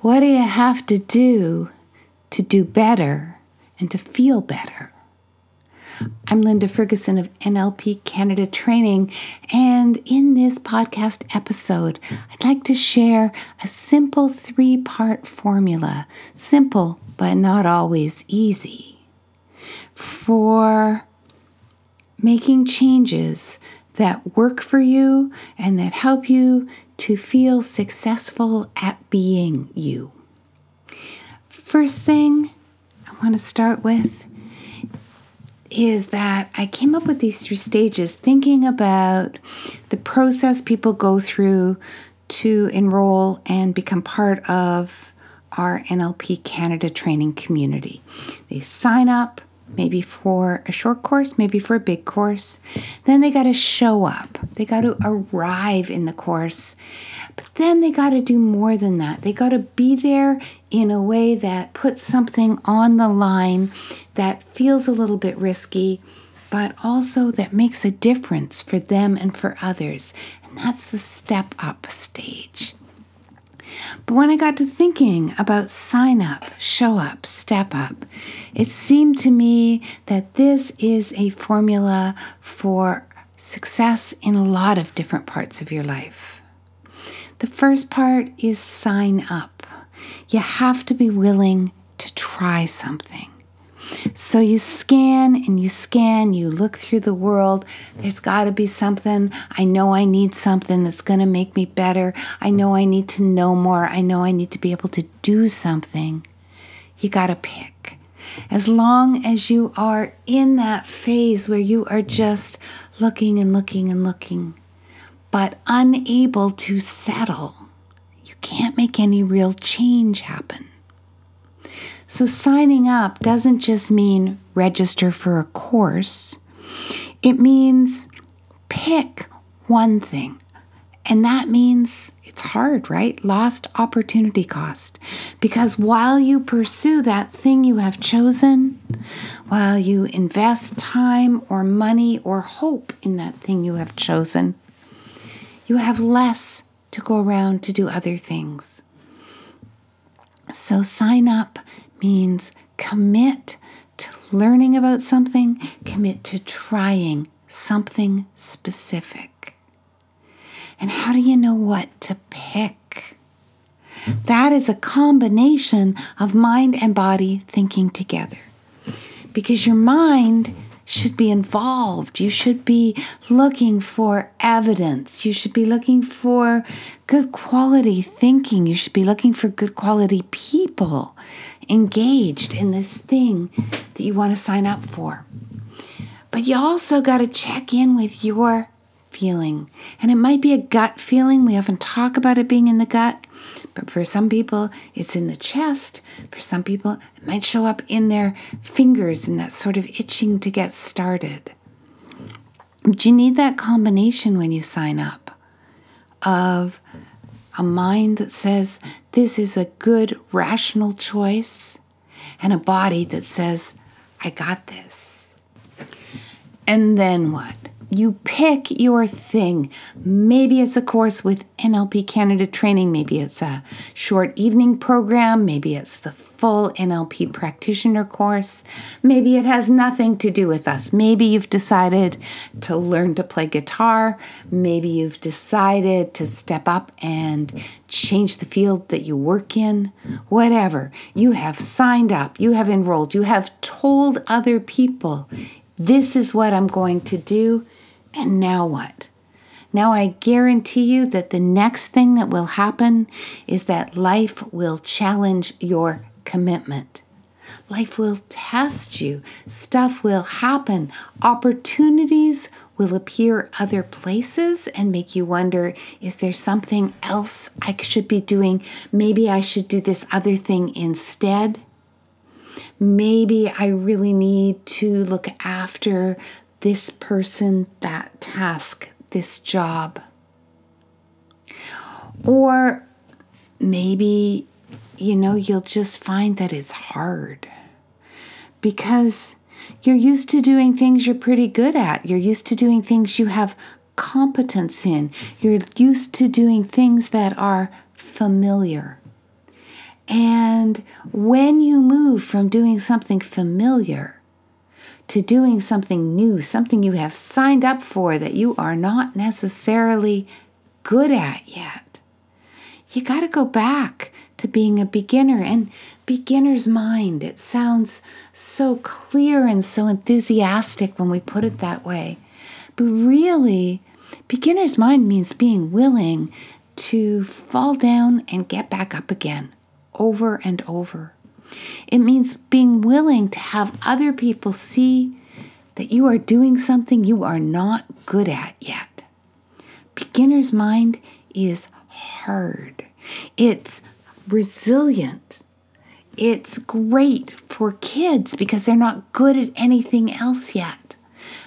What do you have to do to do better and to feel better? I'm Linda Ferguson of NLP Canada Training, and in this podcast episode, I'd like to share a simple three part formula. Simple, but not always easy. For making changes that work for you and that help you to feel successful at being you. First thing I want to start with is that I came up with these three stages thinking about the process people go through to enroll and become part of our NLP Canada training community. They sign up, maybe for a short course, maybe for a big course. Then they got to show up, they got to arrive in the course. But then they got to do more than that. They got to be there in a way that puts something on the line that feels a little bit risky, but also that makes a difference for them and for others. And that's the step up stage. But when I got to thinking about sign up, show up, step up, it seemed to me that this is a formula for success in a lot of different parts of your life. The first part is sign up. You have to be willing to try something. So you scan and you scan, you look through the world. There's got to be something. I know I need something that's going to make me better. I know I need to know more. I know I need to be able to do something. You got to pick. As long as you are in that phase where you are just looking and looking and looking, but unable to settle, you can't make any real change happen. So, signing up doesn't just mean register for a course, it means pick one thing. And that means it's hard, right? Lost opportunity cost. Because while you pursue that thing you have chosen, while you invest time or money or hope in that thing you have chosen, you have less to go around to do other things. So sign up means commit to learning about something, commit to trying something specific. And how do you know what to pick? That is a combination of mind and body thinking together. Because your mind should be involved. You should be looking for evidence. You should be looking for good quality thinking. You should be looking for good quality people engaged in this thing that you want to sign up for. But you also got to check in with your feeling. And it might be a gut feeling. We often talk about it being in the gut. But for some people, it's in the chest. For some people, it might show up in their fingers and that sort of itching to get started. But you need that combination when you sign up of a mind that says this is a good, rational choice, and a body that says, I got this. And then what? You pick your thing. Maybe it's a course with NLP Canada training. Maybe it's a short evening program. Maybe it's the full NLP practitioner course. Maybe it has nothing to do with us. Maybe you've decided to learn to play guitar. Maybe you've decided to step up and change the field that you work in. Whatever. You have signed up, you have enrolled, you have told other people, this is what I'm going to do and now what? Now, I guarantee you that the next thing that will happen is that life will challenge your commitment. Life will test you. Stuff will happen. Opportunities will appear other places and make you wonder is there something else I should be doing? Maybe I should do this other thing instead. Maybe I really need to look after this person, that task, this job. Or maybe, you know, you'll just find that it's hard because you're used to doing things you're pretty good at. You're used to doing things you have competence in. You're used to doing things that are familiar. And when you move from doing something familiar to doing something new, something you have signed up for that you are not necessarily good at yet, you got to go back to being a beginner. And beginner's mind, it sounds so clear and so enthusiastic when we put it that way. But really, beginner's mind means being willing to fall down and get back up again over and over. It means being willing to have other people see that you are doing something you are not good at yet. Beginner's mind is hard. It's resilient. It's great for kids because they're not good at anything else yet.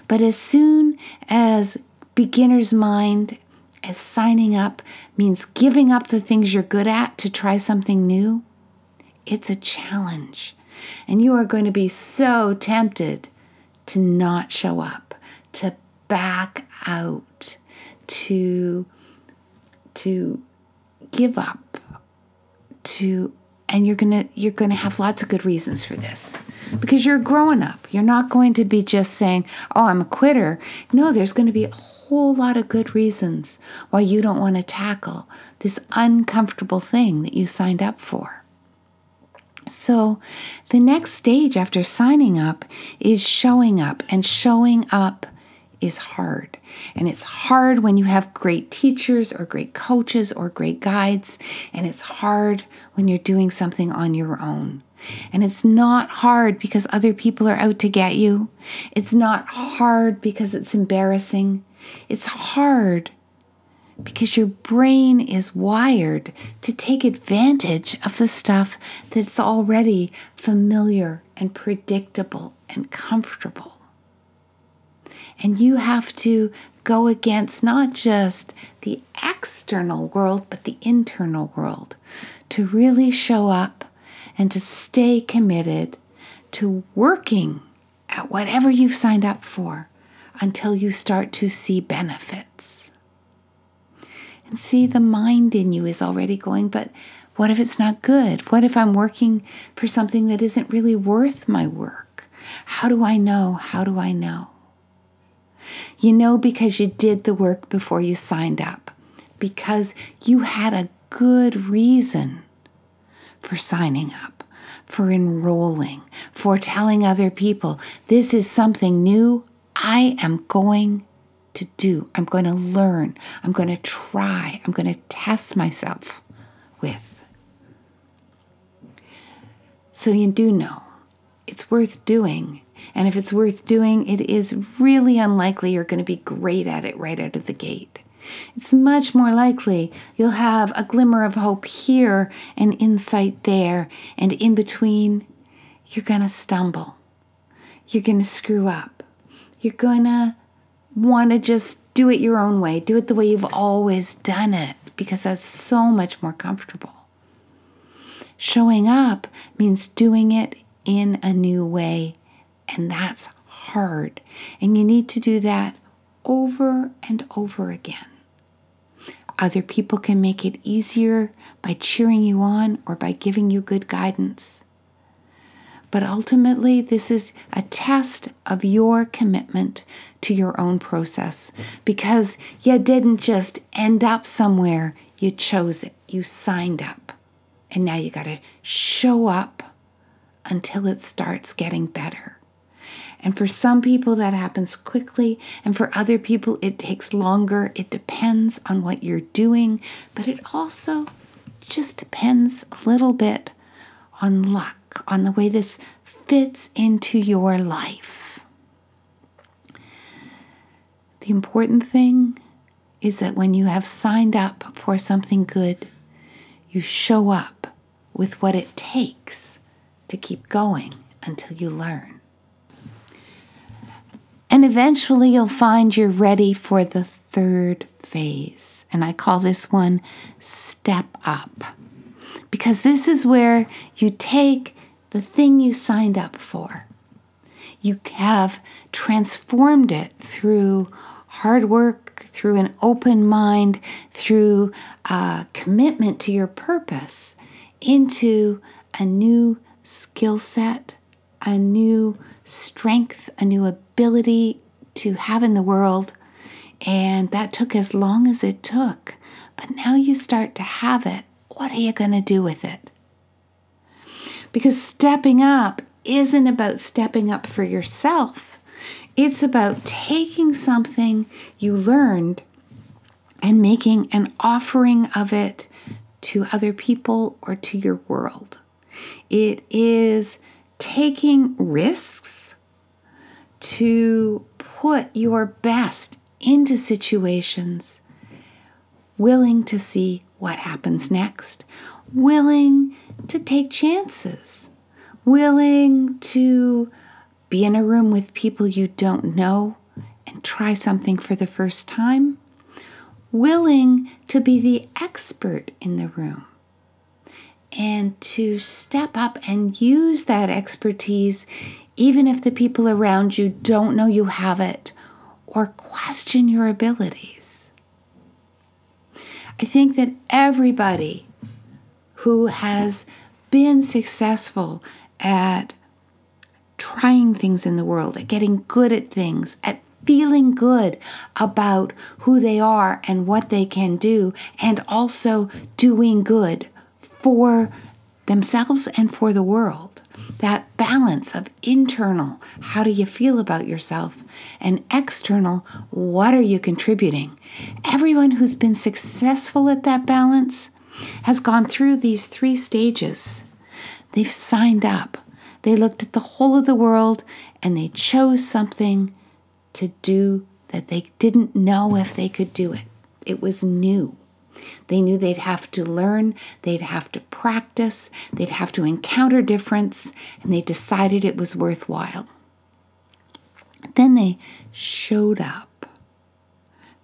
But as soon as beginner's mind, as signing up means giving up the things you're good at to try something new, it's a challenge. And you are going to be so tempted to not show up, to back out, to to give up, to and you're going to you're going to have lots of good reasons for this because you're growing up. You're not going to be just saying, "Oh, I'm a quitter." No, there's going to be a whole lot of good reasons why you don't want to tackle this uncomfortable thing that you signed up for. So, the next stage after signing up is showing up, and showing up is hard. And it's hard when you have great teachers or great coaches or great guides, and it's hard when you're doing something on your own. And it's not hard because other people are out to get you. It's not hard because it's embarrassing. It's hard because your brain is wired to take advantage of the stuff that's already familiar and predictable and comfortable. And you have to go against not just the external world, but the internal world to really show up and to stay committed to working at whatever you've signed up for until you start to see benefits. And see, the mind in you is already going, but what if it's not good? What if I'm working for something that isn't really worth my work? How do I know? How do I know? You know because you did the work before you signed up, because you had a good reason for signing up, for enrolling, for telling other people this is something new I am going to do. I'm going to learn. I'm going to try. I'm going to test myself with. So you do know it's worth doing and if it's worth doing, it is really unlikely you're going to be great at it right out of the gate. It's much more likely you'll have a glimmer of hope here and insight there, and in between, you're going to stumble. You're going to screw up. You're going to want to just do it your own way, do it the way you've always done it, because that's so much more comfortable. Showing up means doing it in a new way and that's hard. And you need to do that over and over again. Other people can make it easier by cheering you on or by giving you good guidance. But ultimately, this is a test of your commitment to your own process because you didn't just end up somewhere, you chose it, you signed up. And now you got to show up until it starts getting better. And for some people, that happens quickly, and for other people, it takes longer. It depends on what you're doing, but it also just depends a little bit on luck, on the way this fits into your life. The important thing is that when you have signed up for something good, you show up with what it takes to keep going until you learn. And eventually you'll find you're ready for the third phase. And I call this one step up. Because this is where you take the thing you signed up for. You have transformed it through hard work, through an open mind, through a commitment to your purpose into a new skill set, a new strength, a new ability to have in the world. And that took as long as it took. But now you start to have it. What are you going to do with it? Because stepping up isn't about stepping up for yourself, it's about taking something you learned and making an offering of it to other people or to your world. It is taking risks to put your best into situations, willing to see what happens next, willing to take chances, willing to be in a room with people you don't know and try something for the first time, willing to be the expert in the room and to step up and use that expertise, even if the people around you don't know you have it or question your abilities. I think that everybody who has been successful at trying things in the world, at getting good at things, at feeling good about who they are and what they can do, and also doing good for themselves and for the world. That balance of internal, how do you feel about yourself, and external, what are you contributing? Everyone who's been successful at that balance has gone through these three stages. They've signed up, they looked at the whole of the world, and they chose something to do that they didn't know if they could do it. It was new. They knew they'd have to learn, they'd have to practice, they'd have to encounter difference, and they decided it was worthwhile. Then they showed up.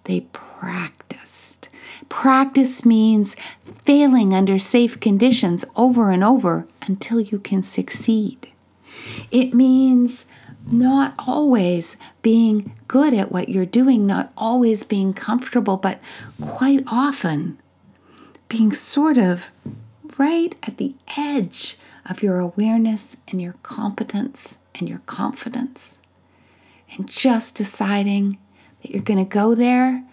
They practiced. Practice means failing under safe conditions over and over until you can succeed. It means not always being good at what you're doing, not always being comfortable, but quite often being sort of right at the edge of your awareness and your competence and your confidence. And just deciding that you're going to go there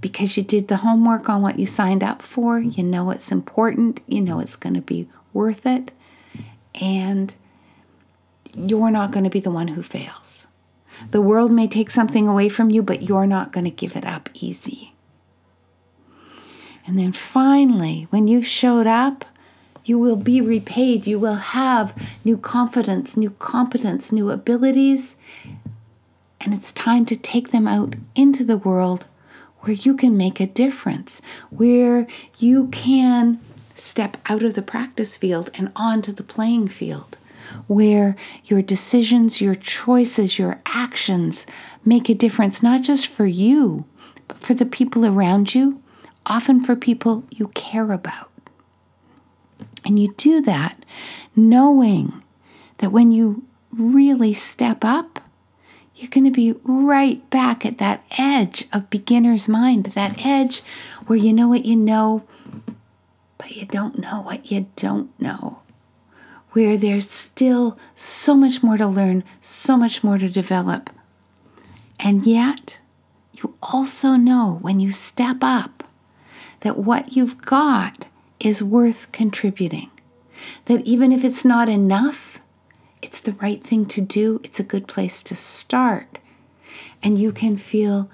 because you did the homework on what you signed up for. You know it's important, you know it's going to be worth it. And you're not going to be the one who fails. The world may take something away from you, but you're not going to give it up easy. And then finally, when you've showed up, you will be repaid. You will have new confidence, new competence, new abilities. And it's time to take them out into the world where you can make a difference, where you can step out of the practice field and onto the playing field where your decisions, your choices, your actions make a difference, not just for you, but for the people around you, often for people you care about. And you do that knowing that when you really step up, you're going to be right back at that edge of beginner's mind, that edge where you know what you know, but you don't know what you don't know where there's still so much more to learn, so much more to develop. And yet, you also know when you step up that what you've got is worth contributing. That even if it's not enough, it's the right thing to do, it's a good place to start. And you can feel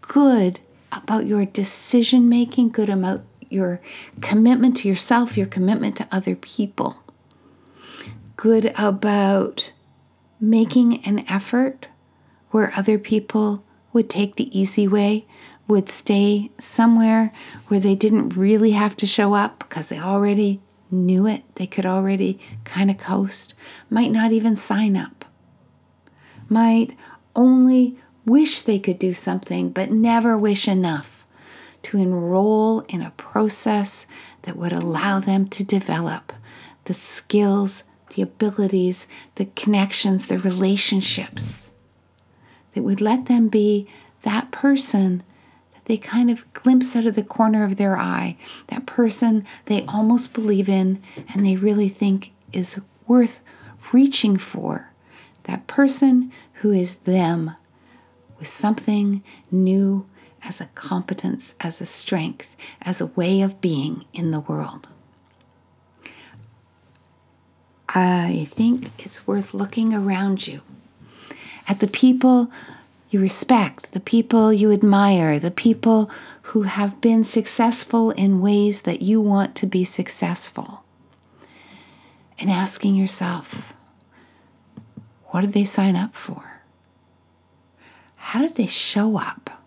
good about your decision making, good about your commitment to yourself, your commitment to other people good about making an effort where other people would take the easy way, would stay somewhere where they didn't really have to show up because they already knew it, they could already kind of coast, might not even sign up, might only wish they could do something, but never wish enough to enroll in a process that would allow them to develop the skills the abilities, the connections, the relationships that would let them be that person that they kind of glimpse out of the corner of their eye that person they almost believe in and they really think is worth reaching for. That person who is them with something new as a competence, as a strength, as a way of being in the world. I think it's worth looking around you at the people you respect, the people you admire, the people who have been successful in ways that you want to be successful. And asking yourself, what did they sign up for? How did they show up?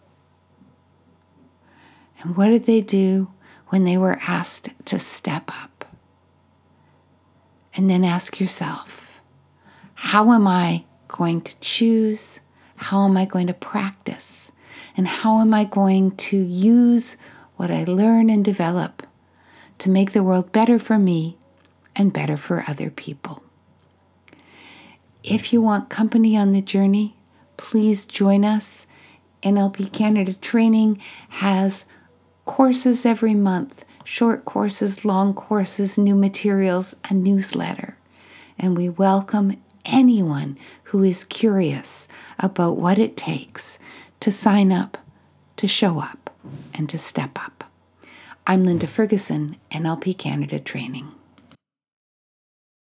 And what did they do when they were asked to step up? And then ask yourself, how am I going to choose? How am I going to practice? And how am I going to use what I learn and develop to make the world better for me and better for other people? If you want company on the journey, please join us. NLP Canada Training has courses every month short courses, long courses, new materials, a newsletter. And we welcome anyone who is curious about what it takes to sign up, to show up, and to step up. I'm Linda Ferguson, NLP Canada Training.